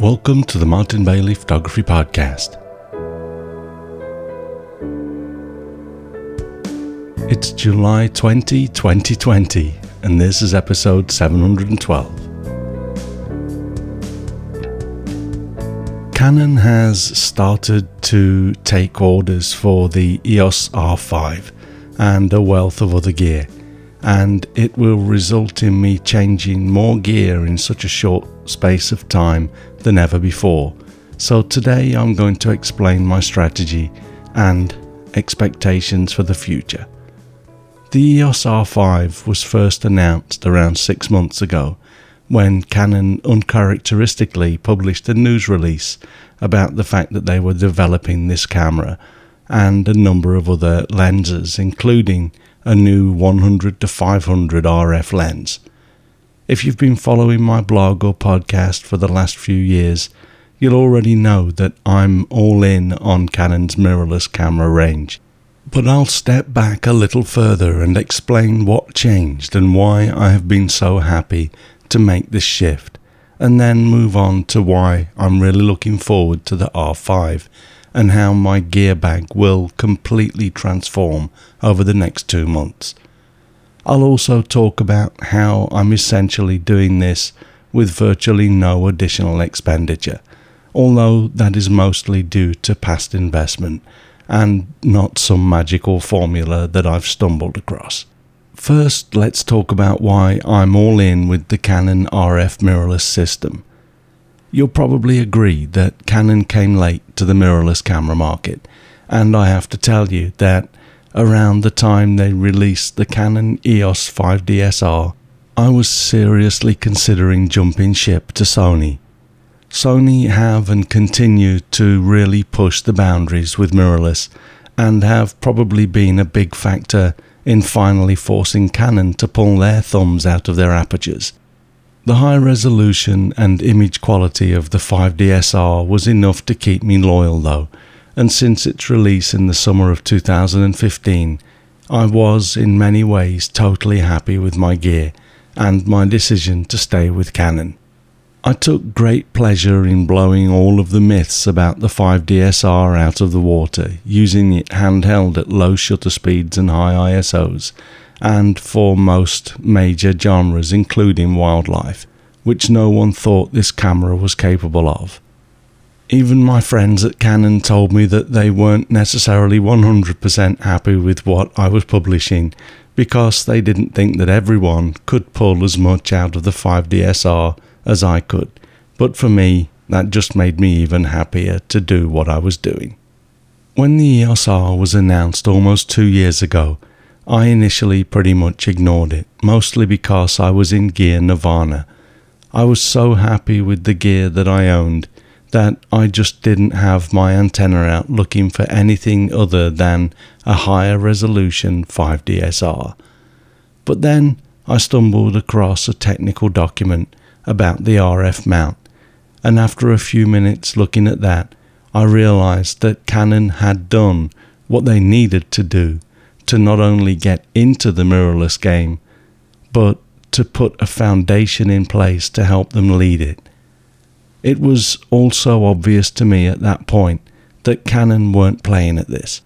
Welcome to the Martin Bailey Photography Podcast. It's July 20, 2020, and this is episode 712. Canon has started to take orders for the EOS R5 and a wealth of other gear and it will result in me changing more gear in such a short space of time than ever before. So, today I'm going to explain my strategy and expectations for the future. The EOS R5 was first announced around six months ago when Canon uncharacteristically published a news release about the fact that they were developing this camera and a number of other lenses, including a new 100 to 500 RF lens. If you've been following my blog or podcast for the last few years, you'll already know that I'm all in on Canon's mirrorless camera range. But I'll step back a little further and explain what changed and why I have been so happy to make this shift, and then move on to why I'm really looking forward to the R5 and how my gear bag will completely transform over the next two months. I'll also talk about how I'm essentially doing this with virtually no additional expenditure, although that is mostly due to past investment and not some magical formula that I've stumbled across. First, let's talk about why I'm all in with the Canon RF mirrorless system. You'll probably agree that Canon came late to the mirrorless camera market, and I have to tell you that around the time they released the Canon EOS 5DSR, I was seriously considering jumping ship to Sony. Sony have and continue to really push the boundaries with mirrorless and have probably been a big factor in finally forcing Canon to pull their thumbs out of their apertures. The high resolution and image quality of the 5DSR was enough to keep me loyal though, and since its release in the summer of 2015, I was in many ways totally happy with my gear and my decision to stay with Canon. I took great pleasure in blowing all of the myths about the 5DSR out of the water, using it handheld at low shutter speeds and high ISOs, and for most major genres, including wildlife, which no one thought this camera was capable of. Even my friends at Canon told me that they weren't necessarily 100% happy with what I was publishing because they didn't think that everyone could pull as much out of the 5DSR as I could. But for me, that just made me even happier to do what I was doing. When the EOS R was announced almost two years ago, I initially pretty much ignored it, mostly because I was in gear nirvana. I was so happy with the gear that I owned that I just didn't have my antenna out looking for anything other than a higher resolution 5DSR. But then I stumbled across a technical document about the RF mount, and after a few minutes looking at that, I realized that Canon had done what they needed to do to not only get into the mirrorless game, but to put a foundation in place to help them lead it. It was also obvious to me at that point that Canon weren't playing at this.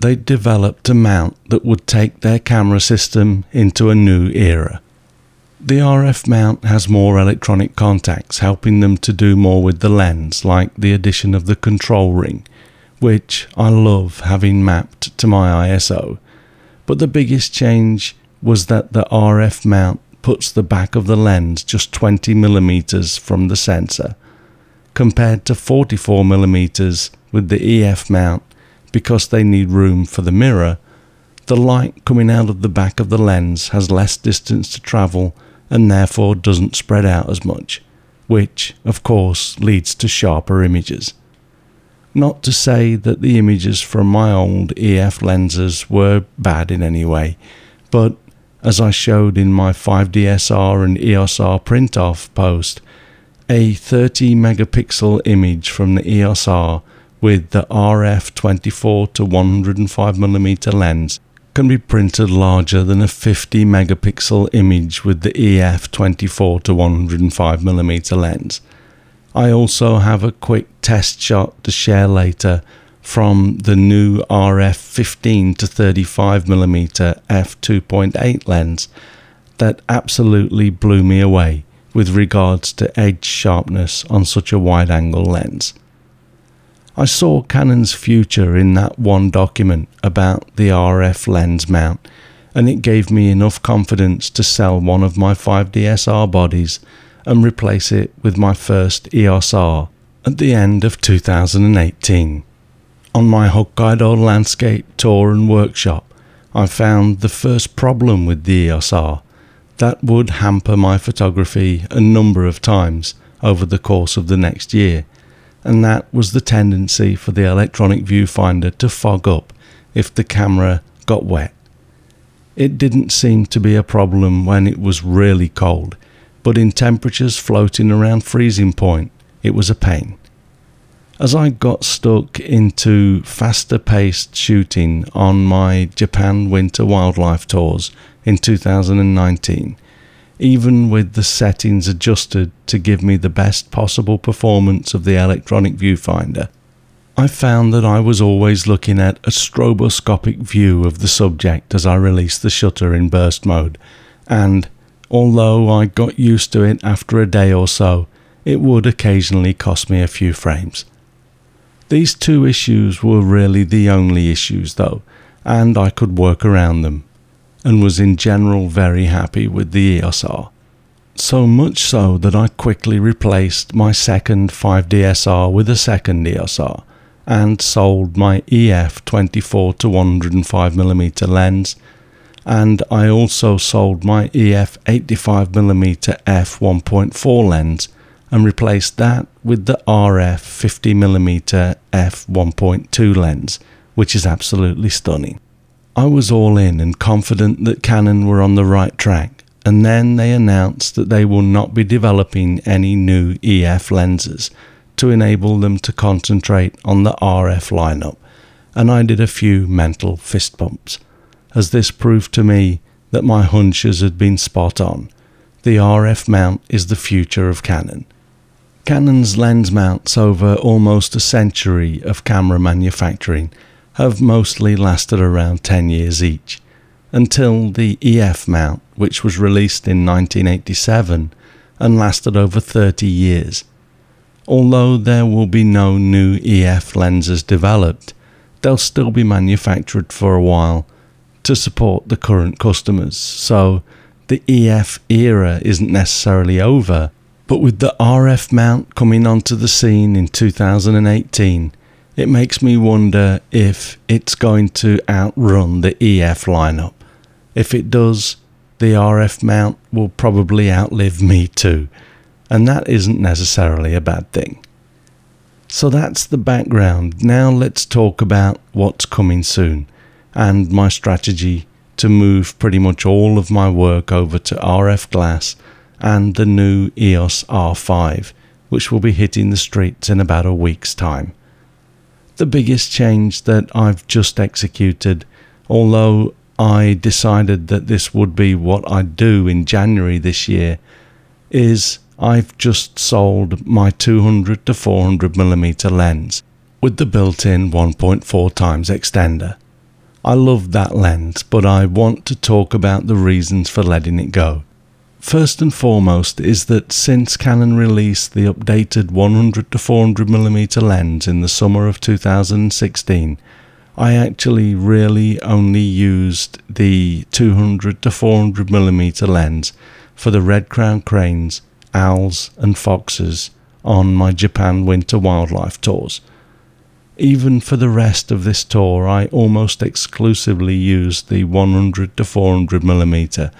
They'd developed a mount that would take their camera system into a new era. The RF mount has more electronic contacts, helping them to do more with the lens, like the addition of the control ring, which I love having mapped to my ISO but the biggest change was that the RF mount puts the back of the lens just 20 millimeters from the sensor, compared to 44 millimeters with the EF mount because they need room for the mirror. The light coming out of the back of the lens has less distance to travel and therefore doesn't spread out as much, which, of course, leads to sharper images. Not to say that the images from my old EF lenses were bad in any way, but as I showed in my 5DSR and EOS R print off post, a 30 megapixel image from the EOS R with the RF 24 to 105mm lens can be printed larger than a 50 megapixel image with the EF 24 to 105mm lens. I also have a quick test shot to share later from the new RF 15 to 35mm f2.8 lens that absolutely blew me away with regards to edge sharpness on such a wide angle lens. I saw Canon's future in that one document about the RF lens mount, and it gave me enough confidence to sell one of my 5DSR bodies and replace it with my first EOS R at the end of 2018. On my Hokkaido landscape tour and workshop, I found the first problem with the EOS R that would hamper my photography a number of times over the course of the next year and that was the tendency for the electronic viewfinder to fog up if the camera got wet. It didn't seem to be a problem when it was really cold, but in temperatures floating around freezing point, it was a pain. As I got stuck into faster paced shooting on my Japan winter wildlife tours in 2019, even with the settings adjusted to give me the best possible performance of the electronic viewfinder, I found that I was always looking at a stroboscopic view of the subject as I released the shutter in burst mode, and although I got used to it after a day or so, it would occasionally cost me a few frames. These two issues were really the only issues though, and I could work around them and was in general very happy with the EOS R. So much so that I quickly replaced my second 5DSR with a second EOS R and sold my EF 24 to 105mm lens and I also sold my EF 85mm f 1.4 lens and replaced that with the RF 50mm f 1.2 lens which is absolutely stunning. I was all in and confident that Canon were on the right track, and then they announced that they will not be developing any new EF lenses to enable them to concentrate on the RF lineup, and I did a few mental fist bumps, as this proved to me that my hunches had been spot on. The RF mount is the future of Canon. Canon's lens mounts over almost a century of camera manufacturing have mostly lasted around 10 years each, until the EF mount, which was released in 1987 and lasted over 30 years. Although there will be no new EF lenses developed, they'll still be manufactured for a while to support the current customers, so the EF era isn't necessarily over. But with the RF mount coming onto the scene in 2018, it makes me wonder if it's going to outrun the EF lineup. If it does, the RF mount will probably outlive me too, and that isn't necessarily a bad thing. So that's the background. Now let's talk about what's coming soon and my strategy to move pretty much all of my work over to RF glass and the new EOS R5, which will be hitting the streets in about a week's time the biggest change that I've just executed, although I decided that this would be what I'd do in January this year, is I've just sold my 200 to 400 millimeter lens with the built-in 1.4 times extender. I love that lens, but I want to talk about the reasons for letting it go. First and foremost is that since Canon released the updated 100 to 400mm lens in the summer of 2016, I actually really only used the 200 to 400mm lens for the red crown cranes, owls, and foxes on my Japan winter wildlife tours. Even for the rest of this tour, I almost exclusively used the 100 to 400mm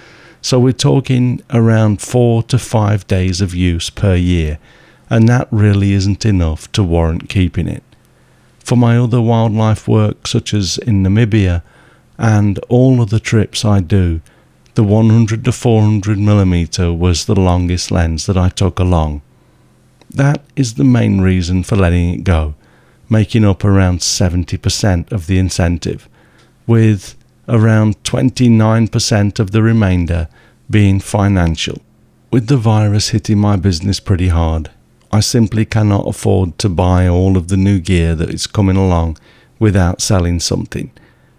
so we're talking around four to five days of use per year, and that really isn't enough to warrant keeping it. For my other wildlife work, such as in Namibia and all of the trips I do, the 100 to 400 millimeter was the longest lens that I took along. That is the main reason for letting it go, making up around 70% of the incentive, with around 29% of the remainder being financial. With the virus hitting my business pretty hard, I simply cannot afford to buy all of the new gear that is coming along without selling something.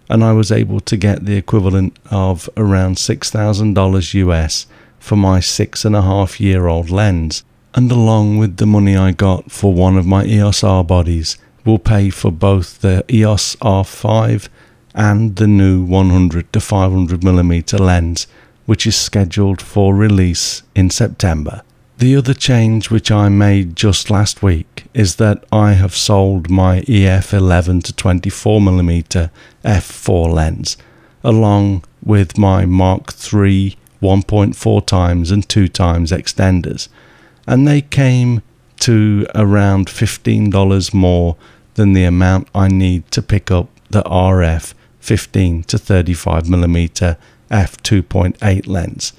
And I was able to get the equivalent of around $6,000 US for my six and a half year old lens. And along with the money I got for one of my EOS R bodies, will pay for both the EOS R5 and the new 100 to 500 mm lens, which is scheduled for release in September. The other change which I made just last week is that I have sold my EF 11 to 24mm f4 lens along with my Mark III 1.4 times and 2 times extenders and they came to around $15 more than the amount I need to pick up the RF 15 to 35mm f2.8 lens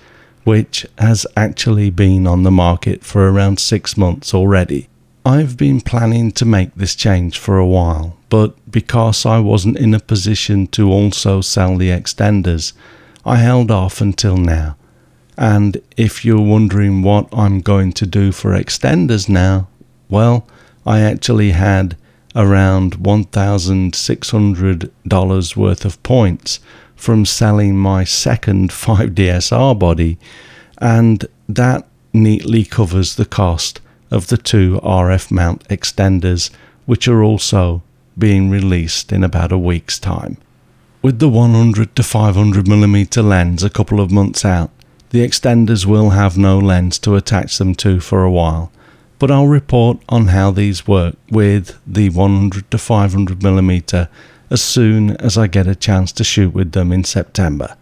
which has actually been on the market for around six months already. I've been planning to make this change for a while, but because I wasn't in a position to also sell the extenders, I held off until now. And if you're wondering what I'm going to do for extenders now, well, I actually had around $1,600 worth of points from selling my second 5DSR body, and that neatly covers the cost of the two RF mount extenders, which are also being released in about a week's time. With the 100 to 500 mm lens a couple of months out, the extenders will have no lens to attach them to for a while, but I'll report on how these work with the 100 to 500 mm as soon as I get a chance to shoot with them in September.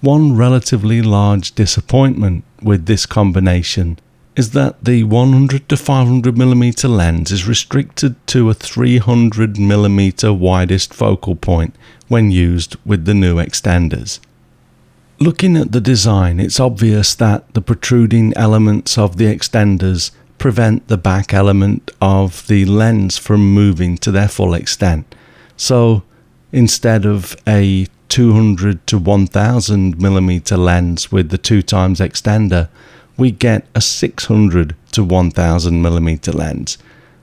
One relatively large disappointment with this combination is that the 100 to 500 mm lens is restricted to a 300 mm widest focal point when used with the new extenders. Looking at the design, it's obvious that the protruding elements of the extenders prevent the back element of the lens from moving to their full extent so instead of a 200 to 1000 millimeter lens with the two times extender, we get a 600 to 1000 millimeter lens.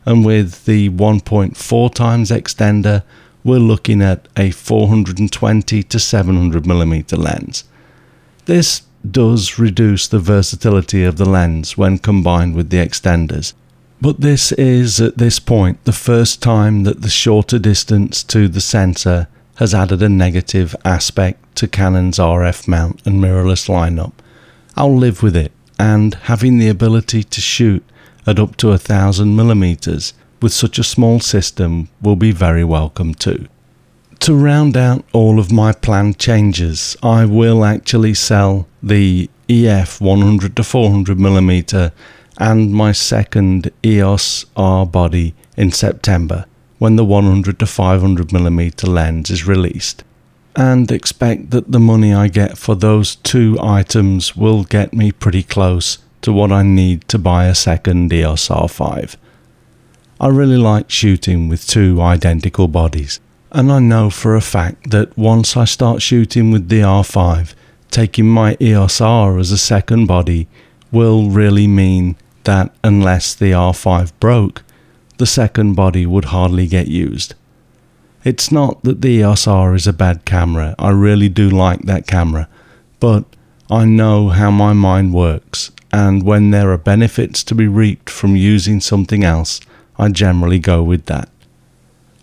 And with the 1.4 times extender, we're looking at a 420 to 700 millimeter lens. This does reduce the versatility of the lens when combined with the extenders, but this is, at this point, the first time that the shorter distance to the sensor has added a negative aspect to Canon's RF mount and mirrorless lineup. I'll live with it, and having the ability to shoot at up to a thousand millimeters with such a small system will be very welcome too. To round out all of my planned changes, I will actually sell the EF 100 to 400 millimeter and my second EOS R body in September when the 100 to 500 mm lens is released and expect that the money I get for those two items will get me pretty close to what I need to buy a second EOS R5. I really like shooting with two identical bodies, and I know for a fact that once I start shooting with the R5, taking my EOS R as a second body will really mean that unless the R5 broke, the second body would hardly get used. It's not that the EOS R is a bad camera, I really do like that camera, but I know how my mind works, and when there are benefits to be reaped from using something else, I generally go with that.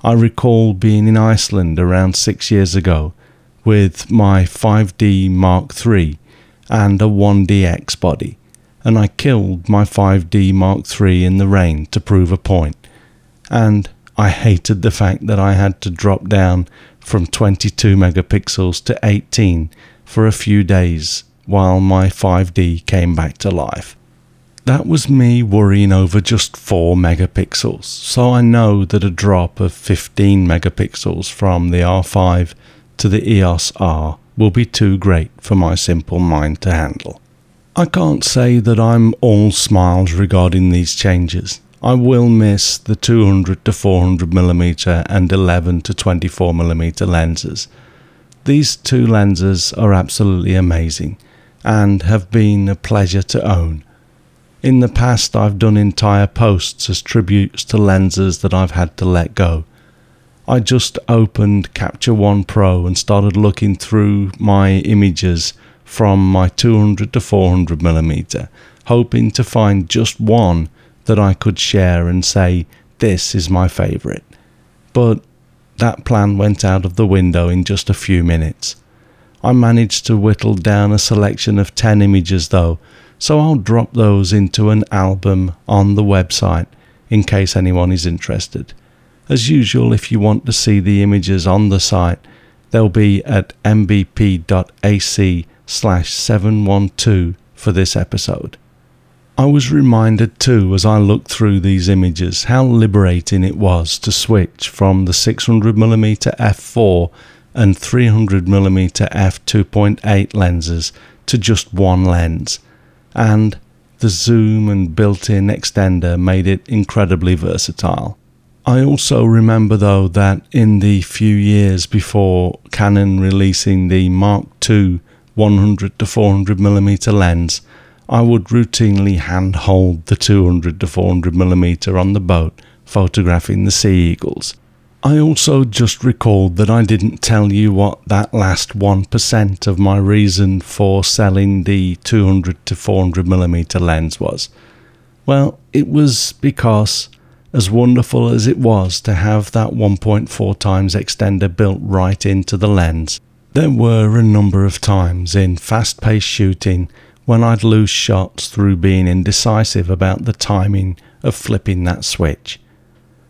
I recall being in Iceland around six years ago with my 5D Mark III and a 1DX body and I killed my 5D Mark III in the rain to prove a point. And I hated the fact that I had to drop down from 22 megapixels to 18 for a few days while my 5D came back to life. That was me worrying over just 4 megapixels, so I know that a drop of 15 megapixels from the R5 to the EOS R will be too great for my simple mind to handle. I can't say that I'm all smiles regarding these changes. I will miss the 200 to 400 mm and 11 to 24 mm lenses. These two lenses are absolutely amazing and have been a pleasure to own. In the past, I've done entire posts as tributes to lenses that I've had to let go. I just opened Capture One Pro and started looking through my images from my 200 to 400 millimeter, hoping to find just one that I could share and say, This is my favourite. But that plan went out of the window in just a few minutes. I managed to whittle down a selection of 10 images though, so I'll drop those into an album on the website in case anyone is interested. As usual, if you want to see the images on the site, they'll be at mbp.ac slash 712 for this episode. I was reminded too as I looked through these images how liberating it was to switch from the 600mm f4 and 300mm f2.8 lenses to just one lens, and the zoom and built in extender made it incredibly versatile. I also remember though that in the few years before Canon releasing the Mark II 100 to 400 millimeter lens, I would routinely handhold the 200 to 400 millimeter on the boat, photographing the sea eagles. I also just recalled that I didn't tell you what that last 1% of my reason for selling the 200 to 400 millimeter lens was. Well, it was because, as wonderful as it was to have that 1.4 times extender built right into the lens, there were a number of times in fast paced shooting when I'd lose shots through being indecisive about the timing of flipping that switch.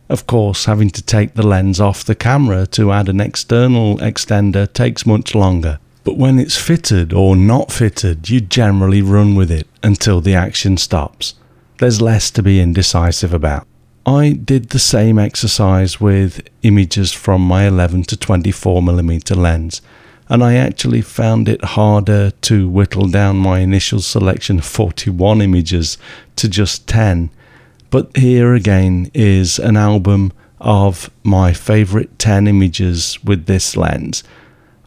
Of course, having to take the lens off the camera to add an external extender takes much longer, but when it's fitted or not fitted, you generally run with it until the action stops. There's less to be indecisive about. I did the same exercise with images from my 11 to 24mm lens, and I actually found it harder to whittle down my initial selection of 41 images to just 10 but here again is an album of my favourite 10 images with this lens.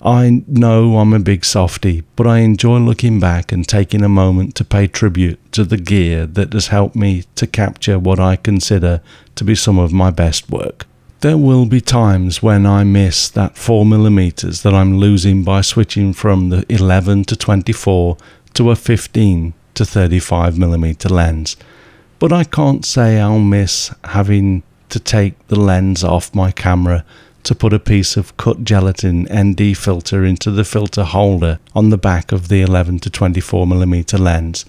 I know I'm a big softy, but I enjoy looking back and taking a moment to pay tribute to the gear that has helped me to capture what I consider to be some of my best work. There will be times when I miss that 4mm that I'm losing by switching from the 11 to 24 to a 15 to 35mm lens but I can't say I'll miss having to take the lens off my camera to put a piece of cut gelatin ND filter into the filter holder on the back of the 11 to 24mm lens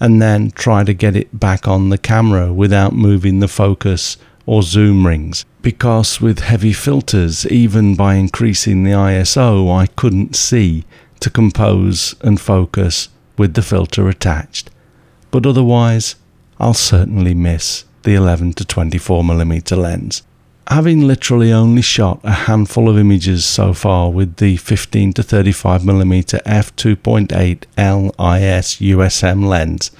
and then try to get it back on the camera without moving the focus or zoom rings. Because with heavy filters even by increasing the ISO I couldn't see to compose and focus with the filter attached. But otherwise I'll certainly miss the 11 to 24mm lens. Having literally only shot a handful of images so far with the 15 to 35mm f2.8 LIS USM lens,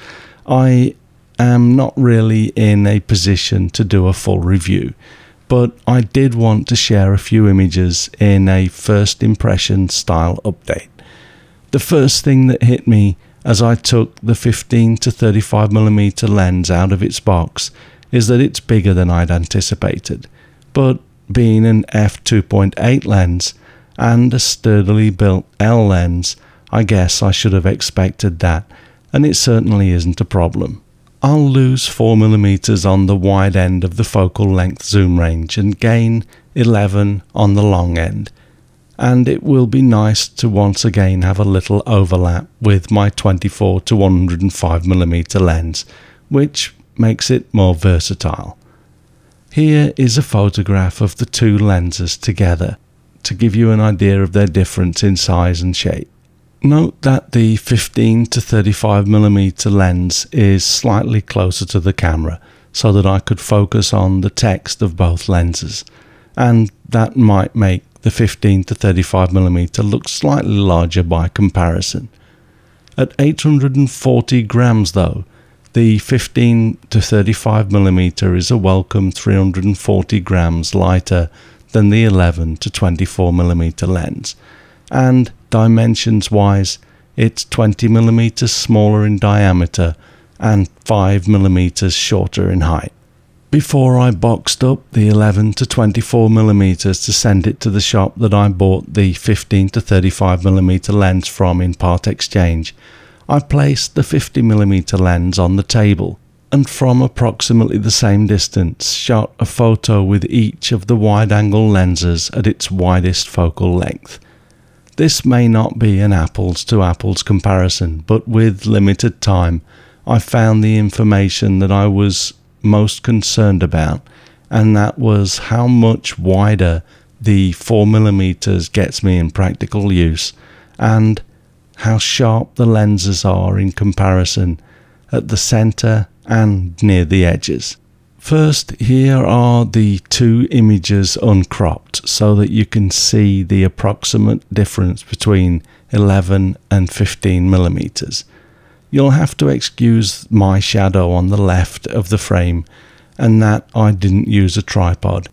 I am not really in a position to do a full review, but I did want to share a few images in a first impression style update. The first thing that hit me as I took the 15 to 35mm lens out of its box is that it's bigger than I'd anticipated. But being an f2.8 lens and a sturdily built L lens, I guess I should have expected that, and it certainly isn't a problem. I'll lose 4mm on the wide end of the focal length zoom range and gain 11 on the long end and it will be nice to once again have a little overlap with my 24 to 105mm lens, which makes it more versatile. Here is a photograph of the two lenses together to give you an idea of their difference in size and shape. Note that the 15 to 35mm lens is slightly closer to the camera so that I could focus on the text of both lenses, and that might make the 15 to 35 mm looks slightly larger by comparison. At 840 grams though, the 15 to 35 mm is a welcome 340 grams lighter than the 11 to 24 mm lens, and dimensions wise, it's 20 mm smaller in diameter and 5mm shorter in height. Before I boxed up the 11 to 24mm to send it to the shop that I bought the 15 to 35mm lens from in part exchange, I placed the 50mm lens on the table and from approximately the same distance shot a photo with each of the wide angle lenses at its widest focal length. This may not be an apples to apples comparison, but with limited time, I found the information that I was most concerned about, and that was how much wider the 4mm gets me in practical use, and how sharp the lenses are in comparison at the centre and near the edges. First, here are the two images uncropped so that you can see the approximate difference between 11 and 15 millimeters. You'll have to excuse my shadow on the left of the frame and that I didn't use a tripod.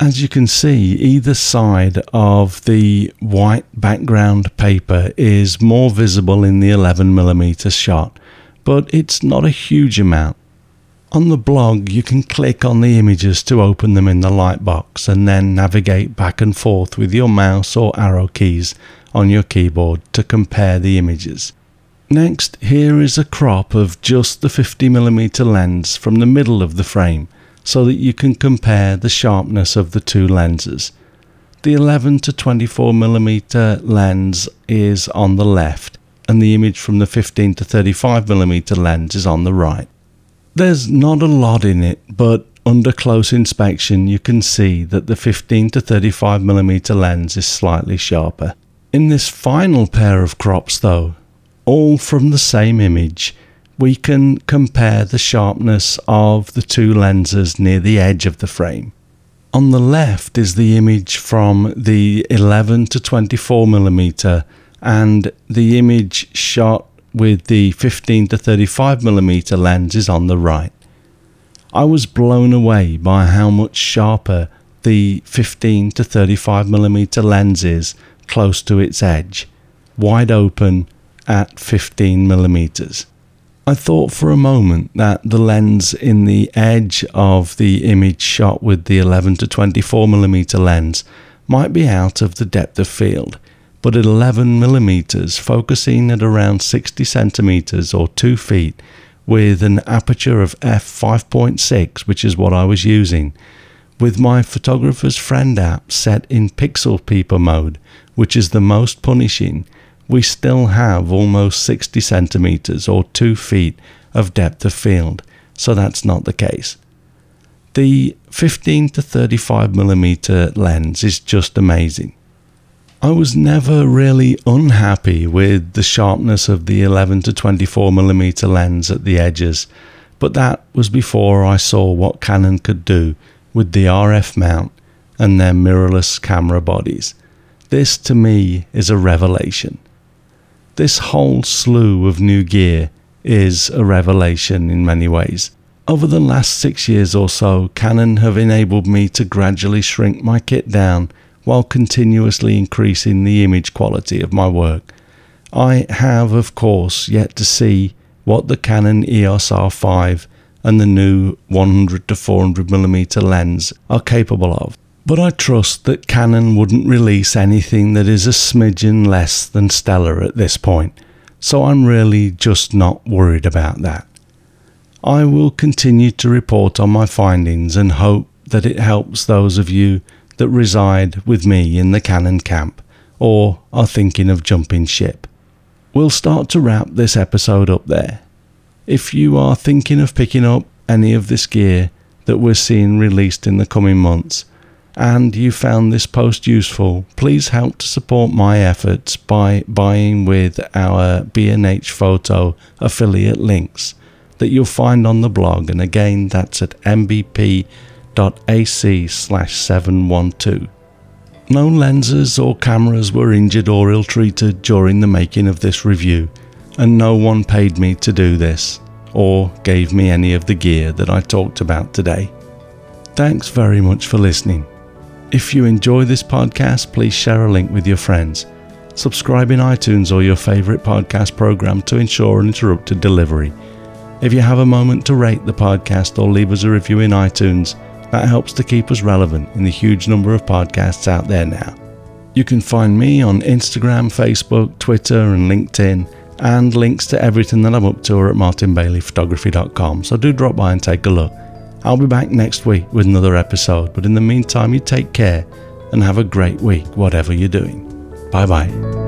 As you can see, either side of the white background paper is more visible in the 11mm shot, but it's not a huge amount. On the blog, you can click on the images to open them in the lightbox and then navigate back and forth with your mouse or arrow keys on your keyboard to compare the images. Next, here is a crop of just the 50mm lens from the middle of the frame so that you can compare the sharpness of the two lenses. The 11 to 24mm lens is on the left and the image from the 15 to 35mm lens is on the right. There's not a lot in it, but under close inspection you can see that the 15 to 35mm lens is slightly sharper. In this final pair of crops though, all from the same image, we can compare the sharpness of the two lenses near the edge of the frame. On the left is the image from the 11 to 24 millimeter and the image shot with the 15 to 35 millimeter lens is on the right. I was blown away by how much sharper the 15 to 35 millimeter lens is close to its edge, wide open at 15 millimeters. I thought for a moment that the lens in the edge of the image shot with the 11 to 24 millimeter lens might be out of the depth of field, but at 11 millimeters, focusing at around 60 centimeters or 2 feet, with an aperture of f5.6, which is what I was using, with my photographer's friend app set in pixel peeper mode, which is the most punishing, we still have almost 60 centimeters or 2 feet of depth of field, so that's not the case. The 15 to 35 millimeter lens is just amazing. I was never really unhappy with the sharpness of the 11 to 24 millimeter lens at the edges, but that was before I saw what Canon could do with the RF mount and their mirrorless camera bodies. This to me is a revelation. This whole slew of new gear is a revelation in many ways. Over the last six years or so, Canon have enabled me to gradually shrink my kit down while continuously increasing the image quality of my work. I have, of course, yet to see what the Canon EOS R5 and the new 100 to 400mm lens are capable of. But I trust that Canon wouldn't release anything that is a smidgen less than stellar at this point, so I'm really just not worried about that. I will continue to report on my findings and hope that it helps those of you that reside with me in the Canon camp or are thinking of jumping ship. We'll start to wrap this episode up there. If you are thinking of picking up any of this gear that we're seeing released in the coming months, and you found this post useful, please help to support my efforts by buying with our B&H Photo affiliate links that you'll find on the blog. And again, that's at mbp.ac slash 712. No lenses or cameras were injured or ill treated during the making of this review, and no one paid me to do this or gave me any of the gear that I talked about today. Thanks very much for listening. If you enjoy this podcast, please share a link with your friends. Subscribe in iTunes or your favorite podcast program to ensure uninterrupted delivery. If you have a moment to rate the podcast or leave us a review in iTunes, that helps to keep us relevant in the huge number of podcasts out there now. You can find me on Instagram, Facebook, Twitter, and LinkedIn, and links to everything that I'm up to are at martinbaileyphotography.com, so do drop by and take a look. I'll be back next week with another episode, but in the meantime, you take care and have a great week, whatever you're doing. Bye bye.